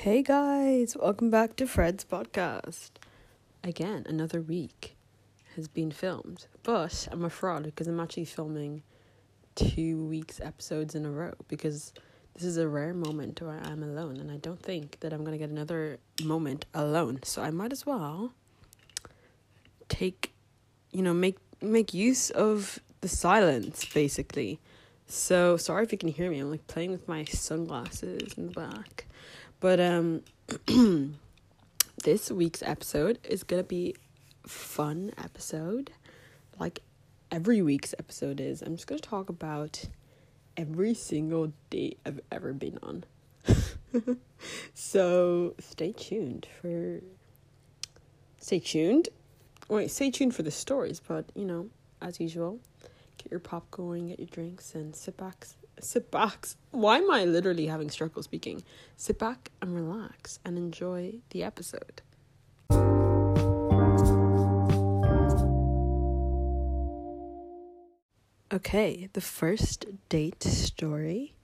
Hey guys, welcome back to Fred's podcast. Again, another week has been filmed, but I'm a fraud because I'm actually filming two weeks episodes in a row because this is a rare moment where I'm alone and I don't think that I'm going to get another moment alone. So I might as well take you know, make make use of the silence basically. So sorry if you can hear me. I'm like playing with my sunglasses in the back. But um this week's episode is going to be fun episode like every week's episode is. I'm just going to talk about every single date I've ever been on. so, stay tuned for stay tuned. Wait, stay tuned for the stories, but you know, as usual, get your pop going, get your drinks and sit back sit back. Why am I literally having struggle speaking? Sit back and relax and enjoy the episode. Okay, the first date story.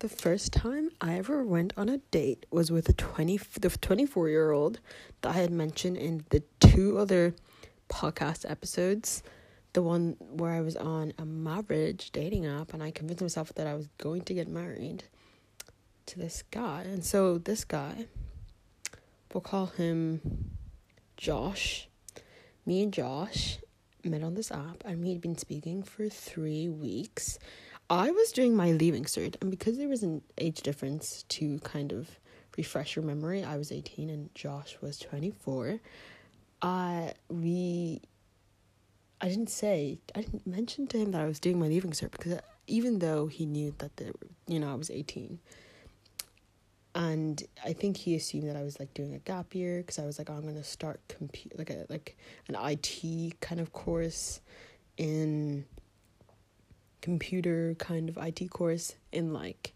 The first time I ever went on a date was with a 20 the 24-year-old that I had mentioned in the two other podcast episodes the one where I was on a marriage dating app and I convinced myself that I was going to get married to this guy. And so this guy, we'll call him Josh. Me and Josh met on this app and we had been speaking for three weeks. I was doing my leaving cert, and because there was an age difference to kind of refresh your memory, I was 18 and Josh was 24. Uh, we I didn't say I didn't mention to him that I was doing my leaving cert because uh, even though he knew that the you know I was eighteen, and I think he assumed that I was like doing a gap year because I was like oh, I'm gonna start compute like a like an IT kind of course in computer kind of IT course in like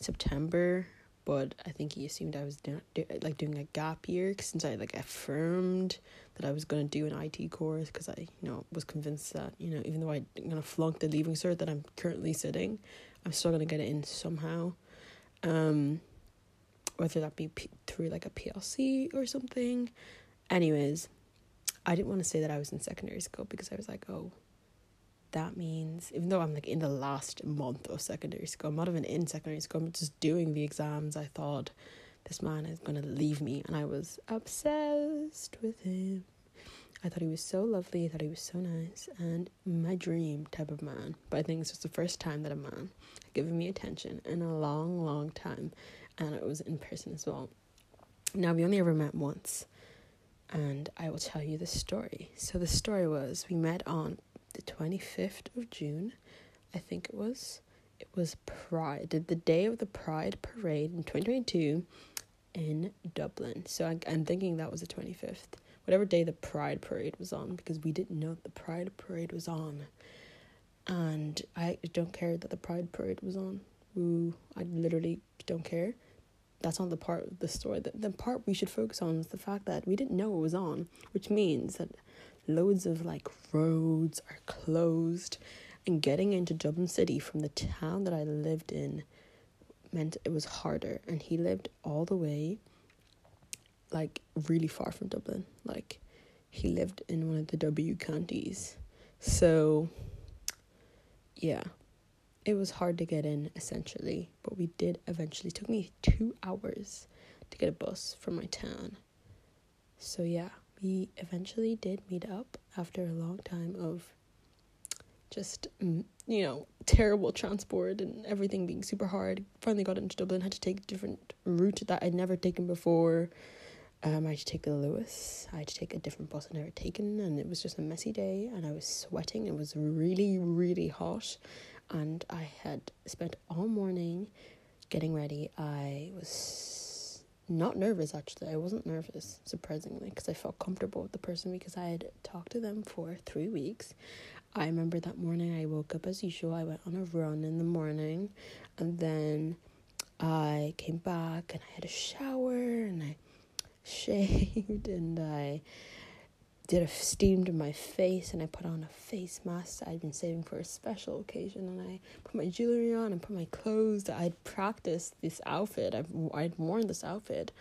September but I think he assumed I was doing like doing a gap year since I like affirmed that I was gonna do an IT course because I you know was convinced that you know even though I'm gonna flunk the leaving cert that I'm currently sitting, I'm still gonna get it in somehow, um, whether that be P- through like a PLC or something. Anyways, I didn't want to say that I was in secondary school because I was like, oh, that means even though I'm like in the last month of secondary school, I'm not even in secondary school, I'm just doing the exams. I thought this man is gonna leave me and I was obsessed with him. I thought he was so lovely, I thought he was so nice and my dream type of man. But I think it's was the first time that a man had given me attention in a long, long time and it was in person as well. Now we only ever met once and I will tell you the story. So the story was we met on the 25th of June, I think it was. It was Pride, the day of the Pride Parade in 2022 in Dublin. So I, I'm thinking that was the 25th. Whatever day the Pride Parade was on, because we didn't know the Pride Parade was on. And I don't care that the Pride Parade was on. Ooh, I literally don't care. That's not the part of the story. The, the part we should focus on is the fact that we didn't know it was on, which means that loads of like roads are closed and getting into Dublin City from the town that I lived in meant it was harder and he lived all the way like really far from Dublin. Like he lived in one of the W counties. So yeah it was hard to get in essentially but we did eventually. It took me 2 hours to get a bus from my town. So yeah we eventually did meet up after a long time of just mm, you know terrible transport and everything being super hard. Finally got into dublin had to take a different route that i'd never taken before. Um, i had to take the Luas i had to take a different bus i'd never taken and it was just a messy day and i was sweating it was really really hot and i had spent all morning getting ready. I was not nervous actually. I wasn't nervous, surprisingly, because I felt comfortable with the person because I had talked to them for three weeks. I remember that morning I woke up as usual. I went on a run in the morning and then I came back and I had a shower and I shaved and I did a steamed my face and I put on a face mask I'd been saving for a special occasion and I put my jewelry on and put my clothes. I'd practiced this outfit. I've I'd worn this outfit,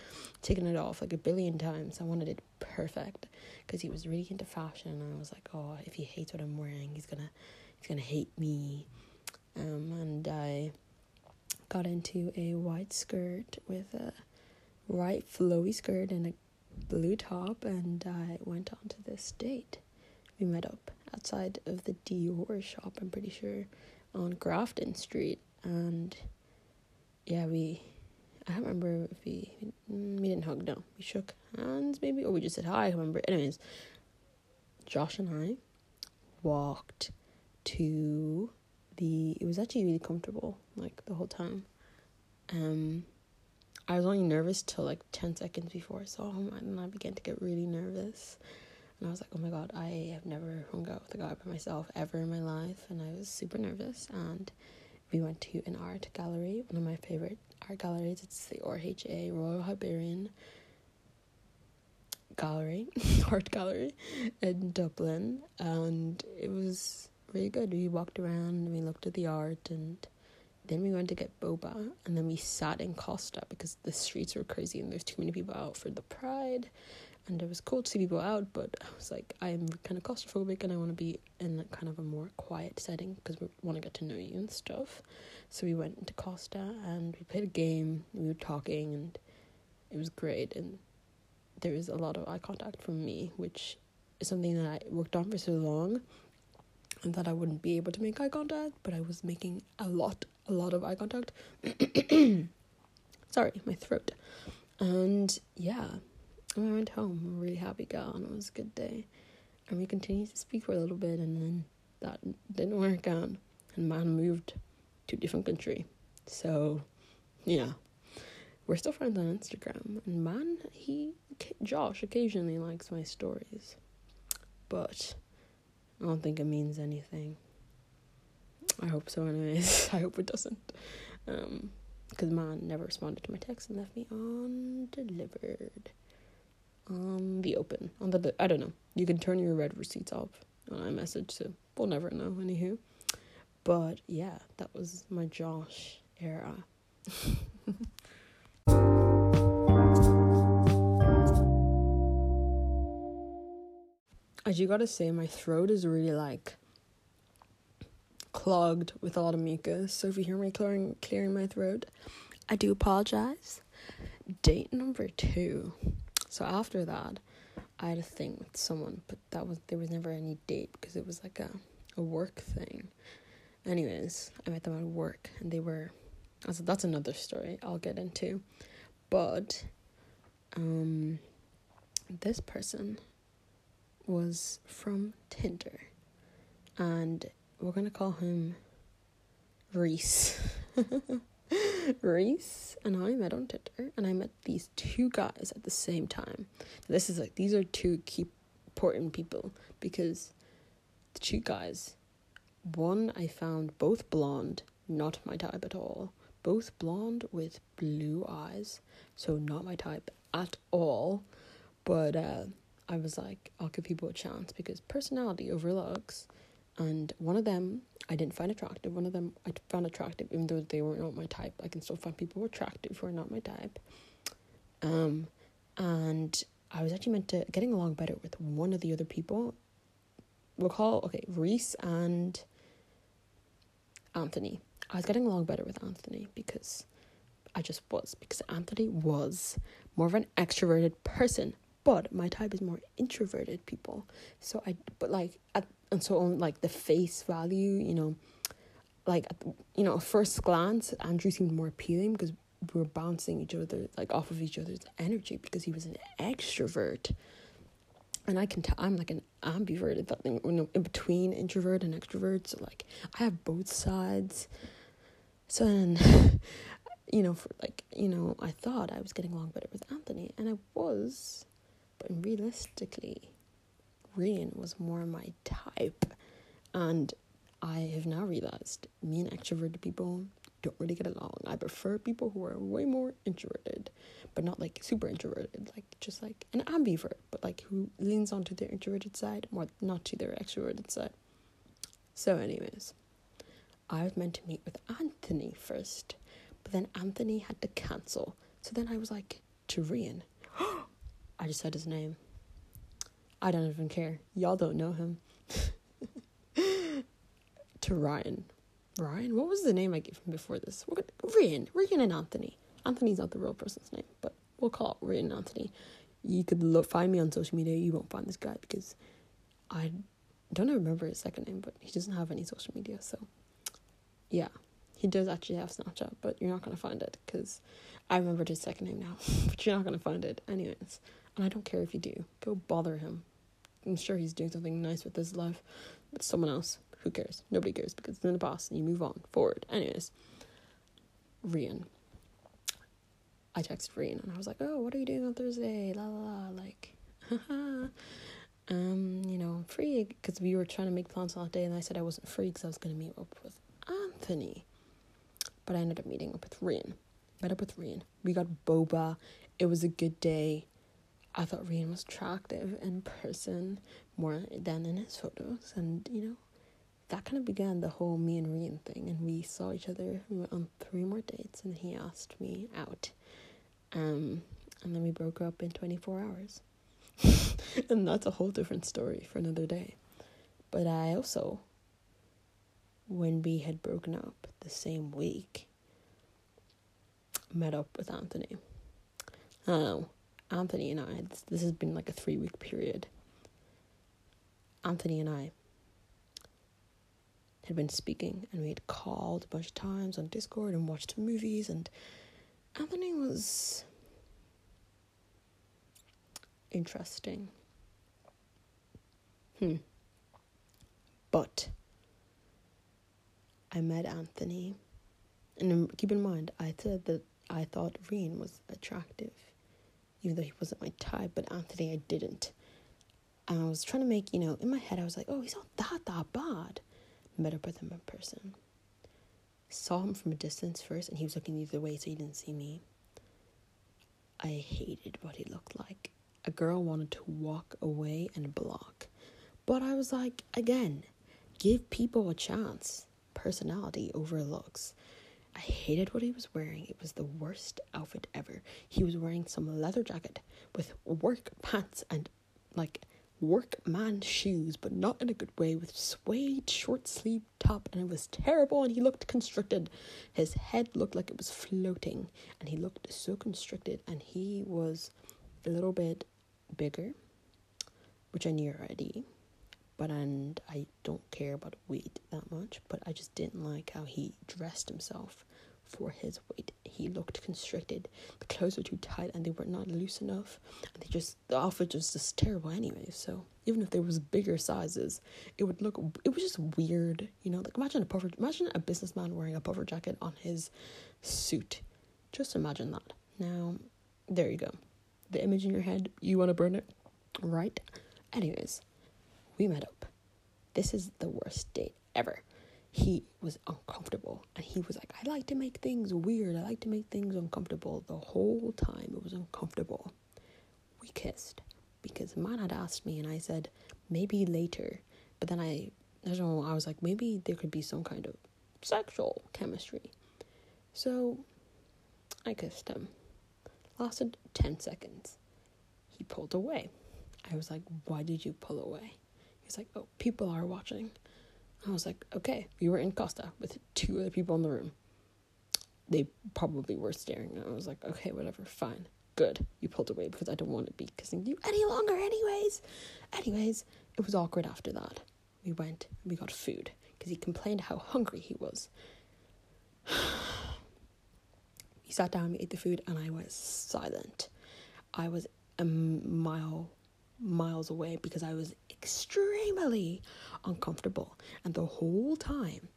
taken it off like a billion times. I wanted it perfect because he was really into fashion and I was like, oh, if he hates what I'm wearing, he's gonna he's gonna hate me. Um, and I got into a white skirt with a white flowy skirt and a blue top and I went on to this date. We met up outside of the Dior shop, I'm pretty sure, on Grafton Street. And yeah, we, I don't remember if we, we didn't hug, no. We shook hands maybe, or we just said hi, I remember. Anyways, Josh and I walked to the, it was actually really comfortable, like the whole time. Um, I was only nervous till like 10 seconds before him, and I began to get really nervous. And I was like, oh my god, I have never hung out with a guy by myself ever in my life. And I was super nervous. And we went to an art gallery, one of my favorite art galleries. It's the RHA, Royal Hibernian Gallery, art gallery in Dublin. And it was really good. We walked around and we looked at the art and then we went to get boba, and then we sat in Costa because the streets were crazy and there's too many people out for the pride. And it was cool to see people out, but I was like, I'm kind of claustrophobic and I want to be in kind of a more quiet setting because we want to get to know you and stuff. So we went into Costa and we played a game. We were talking and it was great. And there was a lot of eye contact from me, which is something that I worked on for so long and that I wouldn't be able to make eye contact, but I was making a lot, a lot of eye contact. Sorry, my throat. And yeah, I went home, a really happy girl, and it was a good day. And we continued to speak for a little bit, and then that didn't work out, and man moved to a different country. So, yeah, we're still friends on Instagram, and man, he Josh occasionally likes my stories, but I don't think it means anything. I hope so, anyways. I hope it doesn't. Um, because man never responded to my text and left me undelivered. On the open, on the I don't know. You can turn your red receipts off on iMessage, so we'll never know. Anywho, but yeah, that was my Josh era. I do gotta say, my throat is really like clogged with a lot of mucus. So if you hear me clearing clearing my throat, I do apologize. Date number two. So after that, I had a thing with someone, but that was there was never any date because it was like a a work thing. Anyways, I met them at work and they were that's that's another story I'll get into. But um this person was from Tinder. And we're to call him Reese. Reese and I met on Tinder, and I met these two guys at the same time. This is like, these are two key important people because the two guys, one I found both blonde, not my type at all. Both blonde with blue eyes, so not my type at all. But uh, I was like, I'll give people a chance because personality over looks. And one of them I didn't find attractive. One of them I found attractive, even though they were not my type. I can still find people who are attractive who are not my type. Um, and I was actually meant to getting along better with one of the other people. We'll call okay Reese and Anthony. I was getting along better with Anthony because I just was because Anthony was more of an extroverted person but my type is more introverted people. So i but like at, and so on like the face value you know like you know first glance andrew seemed more appealing because we were bouncing each other like off of each other's energy because he was an extrovert. And I can tell I'm like an ambivert that thing you know, in between introvert and extrovert. So like I have both sides. So then you know for like you know I thought I was getting along better with Anthony and I was but realistically, Rian was more my type. And I have now realized me and extroverted people don't really get along. I prefer people who are way more introverted, but not like super introverted, like just like an ambivert, but like who leans onto their introverted side more, not to their extroverted side. So, anyways, I was meant to meet with Anthony first, but then Anthony had to cancel. So then I was like, to Rian. I just said his name. I don't even care. Y'all don't know him. to Ryan. Ryan? What was the name I gave him before this? We're gonna, Rian. Rian and Anthony. Anthony's not the real person's name, but we'll call it Rian Anthony. You could look, find me on social media. You won't find this guy because I don't remember his second name, but he doesn't have any social media. So, yeah, he does actually have Snapchat, but you're not gonna find it because I remembered his second name now, but you're not gonna find it anyways. And I don't care if you do. Go bother him. I'm sure he's doing something nice with his life. But someone else. Who cares? Nobody cares because it's in the past and you move on forward. Anyways, Rian. I texted Rian and I was like, "Oh, what are you doing on Thursday?" La la la. Like, haha. um, you know, I'm free because we were trying to make plans that day, and I said I wasn't free because I was going to meet up with Anthony, but I ended up meeting up with Rian. Met up with Rian. We got boba. It was a good day. I thought Rian was attractive in person more than in his photos, and you know, that kind of began the whole me and Rian thing. And we saw each other. We went on three more dates, and he asked me out. Um, and then we broke up in 24 hours. and that's a whole different story for another day. But I also, when we had broken up the same week, met up with Anthony. Know. Anthony and I, this, this has been like a three week period. Anthony and I had been speaking and we had called a bunch of times on Discord and watched movies and Anthony was interesting. Hmm. But I met Anthony and keep in mind I said that I thought Rian was attractive. Even though he wasn't my type, but Anthony I didn't. And I was trying to make, you know, in my head I was like, oh he's not that that bad met up with him in person. Saw him from a distance first, and he was looking the other way, so he didn't see me. I hated what he looked like. A girl wanted to walk away and block. But I was like, again, give people a chance. Personality over looks. I hated what he was wearing. It was the worst outfit ever. He was wearing some leather jacket with work pants and like workman shoes, but not in a good way, with suede short sleeve top, and it was terrible. And he looked constricted. His head looked like it was floating, and he looked so constricted. And he was a little bit bigger, which I knew already. But and I don't care about weight that much, but I just didn't like how he dressed himself for his weight. He looked constricted. The clothes were too tight and they were not loose enough. And they just the outfit was just terrible anyway. So even if there was bigger sizes, it would look it was just weird, you know. Like imagine a puffer imagine a businessman wearing a puffer jacket on his suit. Just imagine that. Now, there you go. The image in your head, you want to burn it, right? Anyways, we met up. This is the worst date ever. He was uncomfortable and he was like i like to make things weird. I like to make things uncomfortable the whole time it was uncomfortable. We kissed because man had asked me and i said maybe later. But then i i don't know i was like maybe there could be some kind of sexual chemistry. So i kissed him. Lasted 10 seconds. He pulled away. I was like why did you pull away he's like oh people are watching I was like, okay, we were in Costa with two other people in the room. They probably were staring. I was like, okay, whatever, fine, good. You pulled away because I don't want to be kissing you any longer, anyways. Anyways, it was awkward after that. We went, we got food because he complained how hungry he was. we sat down, we ate the food, and I was silent. I was a mile miles away because I was extremely uncomfortable. And the whole time,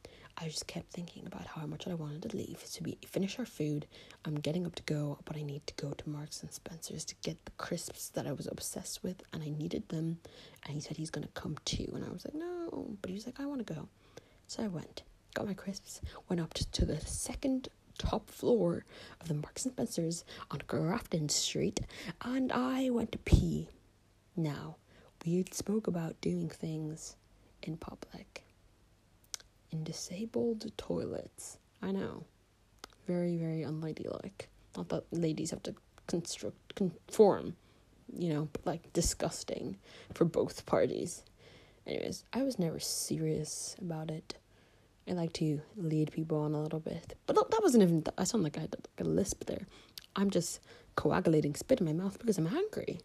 I just kept thinking about how much I wanted to leave. So we finish our food. I'm getting up to go, but I need to go to Marks and Spencer's to get the crisps that I was obsessed with, and I needed them. And he said he's gonna come too, and I was like, no, but he was like, I want to go. So I went. got my crisps, went up to the second top floor of the Marks and Spencers on Grafton Street, and I went to pee. Now, we spoke about doing things in public in disabled toilets. I know. Very, very unladylike. Not that ladies have to construct conform, you know, but like disgusting for both parties. Anyways, I was never serious about it. I like to lead people on a little bit. But that wasn't even, I sound like I had like a lisp there. I'm just coagulating spit in my mouth because I'm hungry.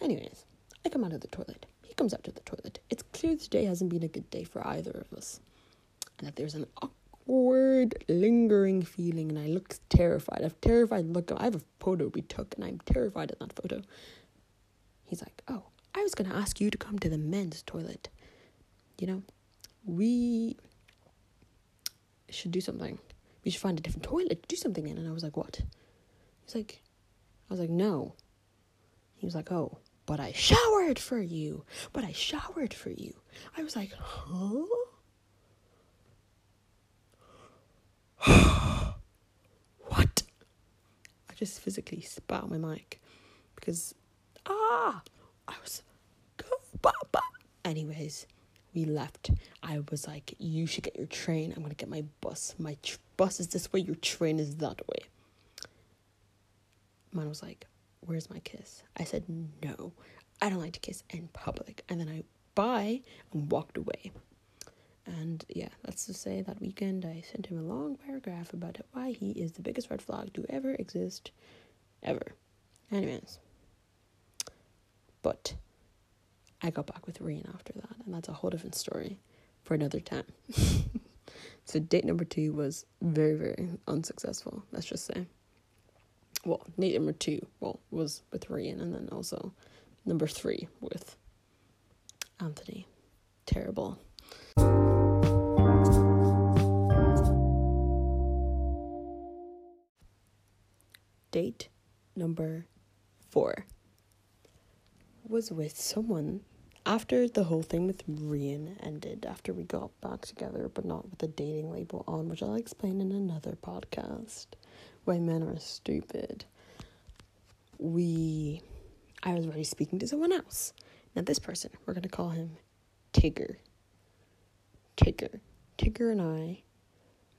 Anyways, I come out of the toilet. He comes out of the toilet. It's clear today hasn't been a good day for either of us. And that there's an awkward, lingering feeling, and I look terrified. I've terrified look. I have a photo we took, and I'm terrified at that photo. He's like, Oh, I was going to ask you to come to the men's toilet. You know, we should do something. We should find a different toilet to do something in. And I was like, what? He's like, I was like, no. He was like, oh, but I showered for you. But I showered for you. I was like, huh? what? I just physically spat on my mic because, ah, I was. Anyways, we left. I was like, you should get your train. I'm gonna get my bus. My tr- bus is this way. Your train is that way. Man was like, where's my kiss? I said, no, I don't like to kiss in public. And then I bye and walked away. And yeah, let's just say that weekend I sent him a long paragraph about why he is the biggest red flag to ever exist, ever. Anyways, but I got back with Rian after that, and that's a whole different story for another time. so date number two was very, very unsuccessful. Let's just say. Well, number two, well, was with Ryan, and then also number three with Anthony. Terrible. Date number four was with someone after the whole thing with Rian ended, after we got back together, but not with the dating label on, which I'll explain in another podcast, why men are stupid. We, I was already speaking to someone else. Now, this person, we're going to call him Tigger. Tigger. Tigger and I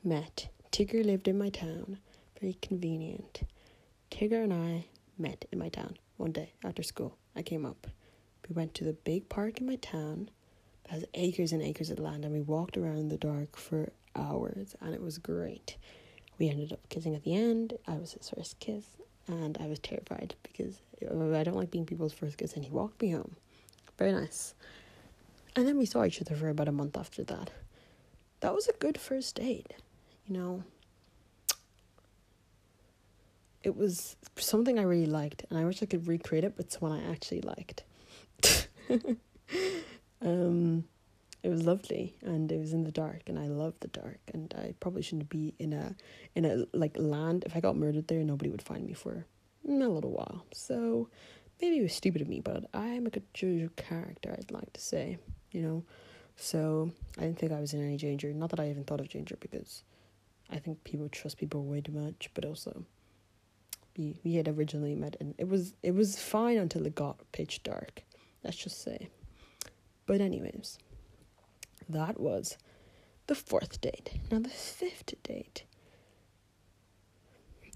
met. Tigger lived in my town. Very convenient. Tigger and I met in my town one day after school. I came up. We went to the big park in my town that has acres and acres of land, and we walked around in the dark for hours, and it was great. We ended up kissing at the end. I was his first kiss, and I was terrified because I don't like being people's first kiss, and he walked me home. Very nice. And then we saw each other for about a month after that. That was a good first date, you know. It was something I really liked, and I wish I could recreate it, but someone I actually liked. um, it was lovely and it was in the dark and I love the dark and I probably shouldn't be in a in a like land if I got murdered there nobody would find me for a little while. So maybe it was stupid of me, but I'm a good of character, I'd like to say, you know. So I didn't think I was in any danger. Not that I even thought of danger because I think people trust people way too much, but also we we had originally met and it was it was fine until it got pitch dark let's just say but anyways that was the fourth date now the fifth date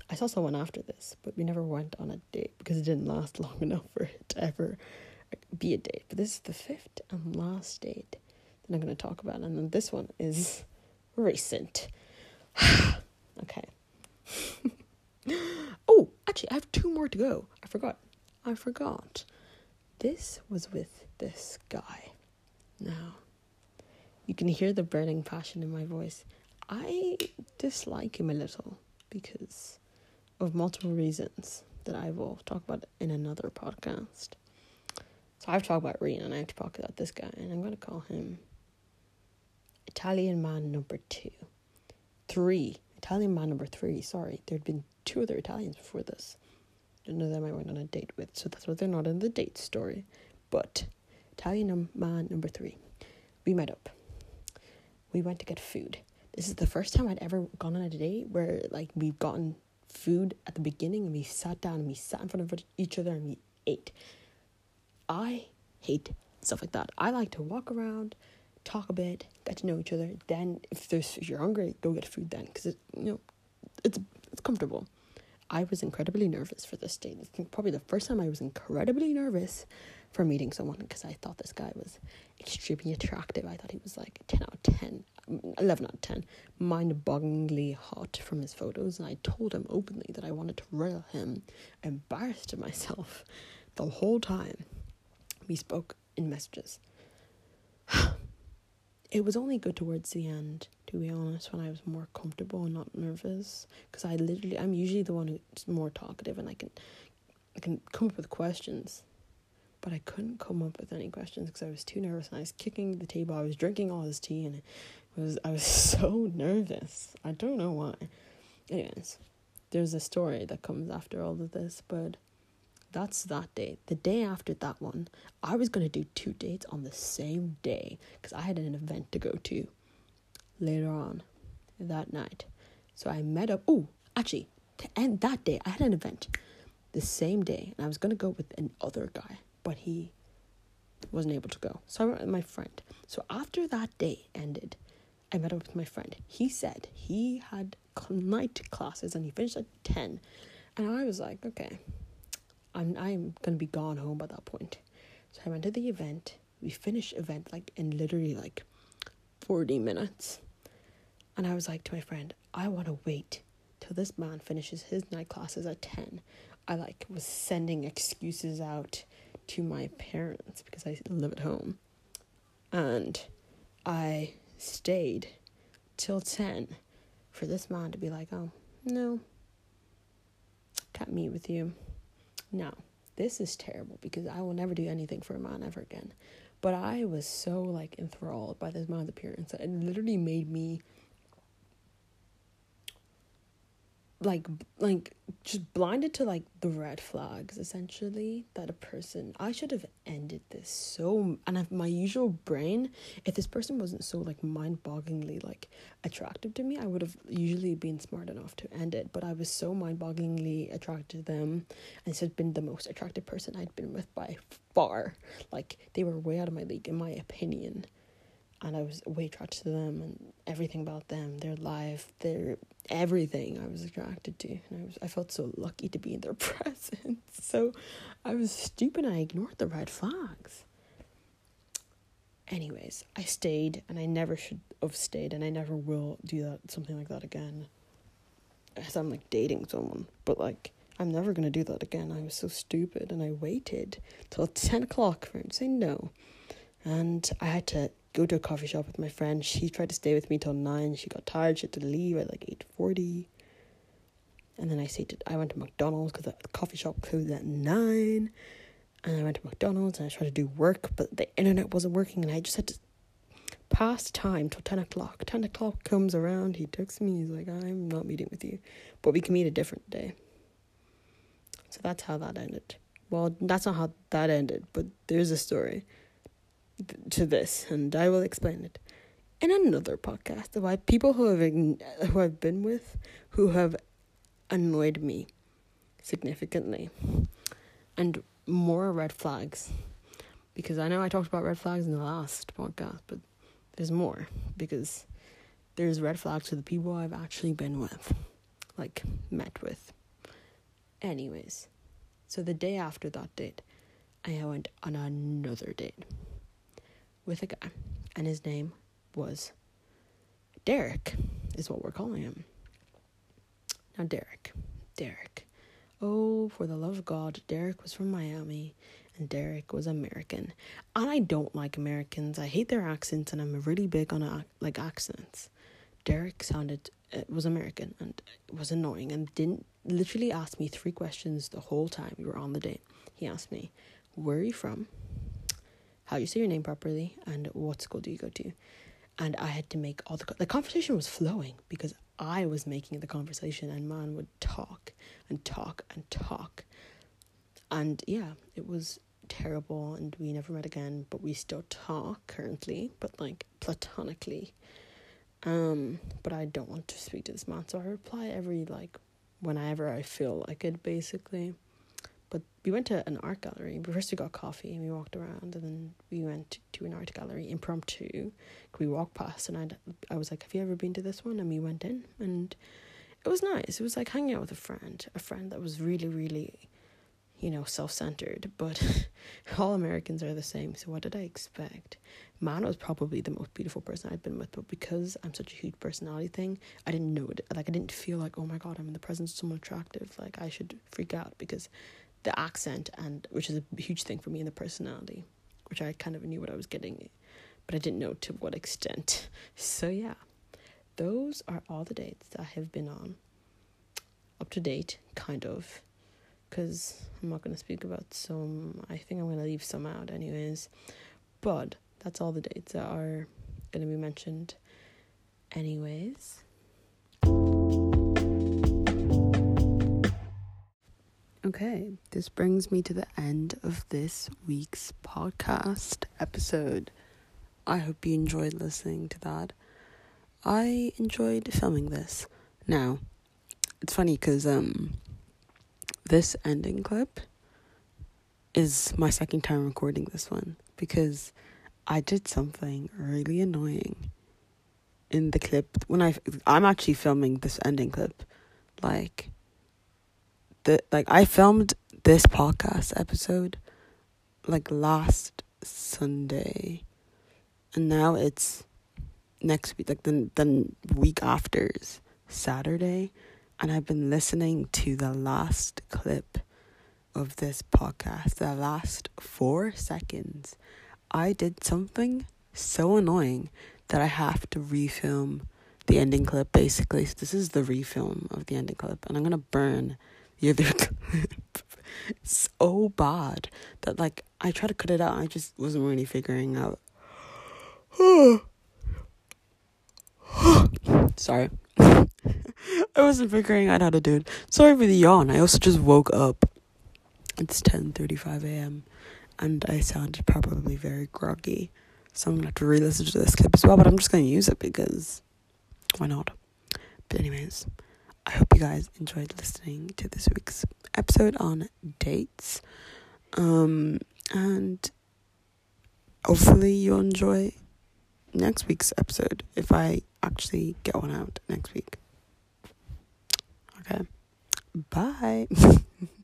i saw someone after this but we never went on a date because it didn't last long enough for it to ever be a date but this is the fifth and last date that i'm going to talk about and then this one is recent okay Oh, actually, I have two more to go. I forgot. I forgot. This was with this guy. Now, you can hear the burning passion in my voice. I dislike him a little because of multiple reasons that I will talk about in another podcast. So I've talked about Rian and I have to talk about this guy, and I'm going to call him Italian man number two. Three. Italian man number three. Sorry, there'd been two other Italians before this. None of them I went on a date with, so that's why they're not in the date story. But Italian man number three, we met up. We went to get food. this is the first time I'd ever gone on a date where like we've gotten food at the beginning and we sat down and we sat in front of each other and we ate. I hate stuff like that. I like to walk around, talk a bit, get to know each other. Then, if there's if you're hungry, go get food then, because it you know, it's it's comfortable. I was incredibly nervous for this date. It's probably the first time I was incredibly nervous for meeting someone because I thought this guy was extremely attractive. I thought he was like 10 out of 10, 11 out of 10, mind bogglingly hot from his photos. And I told him openly that I wanted to rail him, embarrassed myself the whole time. We spoke in messages. it was only good towards the end, to be honest, when I was more comfortable and not nervous. Because I literally, I'm usually the one who's more talkative and I can, I can come up with questions but I couldn't come up with any questions because I was too nervous and I was kicking the table. I was drinking all his tea and it was I was so nervous. I don't know why. Anyways, there's a story that comes after all of this, but that's that day. The day after that one, I was gonna do two dates on the same day because I had an event to go to later on that night. So I met up. Oh, actually, to end that day, I had an event the same day, and I was gonna go with another guy but he wasn't able to go. So I went with my friend. So after that day ended, I met up with my friend. He said he had night classes and he finished at 10. And I was like, okay, I'm, I'm to be gone home by that point. So I went to the event. We finished event like in literally like 40 minutes. And I was like to my friend, I want to wait till this man finishes his night classes at 10. I like was sending excuses out to my parents because I live at home. And I stayed till 10 for this man to be like, oh, no, can't meet with you. Now, this is terrible because I will never do anything for a man ever again. But I was so like enthralled by this man's appearance that it literally made me like like just blinded to like the red flags essentially that a person I should have ended this so and my usual brain if this person wasn't so like mind-bogglingly like attractive to me I would have usually been smart enough to end it but I was so mind-bogglingly attracted to them and this had been the most attractive person I'd been with by far. Like they were way out of my league in my opinion and I was way attracted to them and everything about them, their life, their everything I was attracted to. And I was I felt so lucky to be in their presence. So I was stupid I ignored the red flags. Anyways, I stayed and I never should have stayed and I never will do that something like that again. As I'm like dating someone. But like I'm never gonna do that again. I was so stupid and I waited till ten o'clock for him to say no. And I had to go to a coffee shop with my friend. She tried to stay with me till nine. She got tired. She had to leave at like eight forty. And then I stayed. I went to McDonald's because the coffee shop closed at nine. And I went to McDonald's and I tried to do work, but the internet wasn't working, and I just had to pass time till ten o'clock. Ten o'clock comes around. He texts me. He's like, "I'm not meeting with you, but we can meet a different day." So that's how that ended. Well, that's not how that ended, but there's a story to this, and I will explain it in another podcast. Why people who have who I've been with who have annoyed me significantly, and more red flags, because I know I talked about red flags in the last podcast, but there's more because there's red flags to the people I've actually been with, like met with. Anyways, so the day after that date, I went on another date with a guy, and his name was Derek, is what we're calling him. Now, Derek, Derek. Oh, for the love of God, Derek was from Miami and Derek was American. And I don't like Americans. I hate their accents and I'm really big on uh, like accents. Derek sounded uh, was American and it was annoying and didn't literally ask me three questions the whole time we were on the date. He asked me, "Where are you from?" How you say your name properly and what school do you go to. And i had to make all the the conversation was flowing because i was making the conversation and man would talk and talk and talk. And yeah it was terrible and we never met again but we still talk currently but like platonically. Um, but I don't want to speak to this man, so I reply every like whenever I feel like it, basically. But we went to an art gallery. First, we got coffee and we walked around, and then we went to an art gallery impromptu. We walked past, and I I was like, "Have you ever been to this one?" And we went in, and it was nice. It was like hanging out with a friend, a friend that was really, really, you know, self centered. But all Americans are the same. So what did I expect? Man was probably the most beautiful person I'd been with, but because I'm such a huge personality thing, I didn't know it. Like I didn't feel like, oh my god, I'm in the presence of someone attractive. Like I should freak out because the accent and which is a huge thing for me in the personality, which I kind of knew what I was getting, but I didn't know to what extent. So yeah, those are all the dates that I have been on. Up to date, kind of, because I'm not going to speak about some. I think I'm going to leave some out, anyways. But that's all the dates that are going to be mentioned, anyways. Okay, this brings me to the end of this week's podcast episode. I hope you enjoyed listening to that. I enjoyed filming this. Now, it's funny because um, this ending clip is my second time recording this one because I did something really annoying in the clip when I I'm actually filming this ending clip like the like I filmed this podcast episode like last Sunday, and now it's next week, like the the week after's Saturday, and I've been listening to the last clip of this podcast, the last four seconds. I did something so annoying that I have to refilm the ending clip basically. So this is the refilm of the ending clip, and I'm gonna burn the other clip so bad that like I tried to cut it out. I just wasn't really figuring out. Sorry. I wasn't figuring out how to do it. Sorry for the yawn. I also just woke up. It's 10:35 a.m. and I sounded probably very groggy. So I'm to have to re-listen to this clip as well, but I'm just to use it because why not? But anyways, I hope you guys enjoyed listening to this week's episode on dates. Um, and hopefully you'll enjoy next week's episode if I actually get one out next week. Okay. Bye.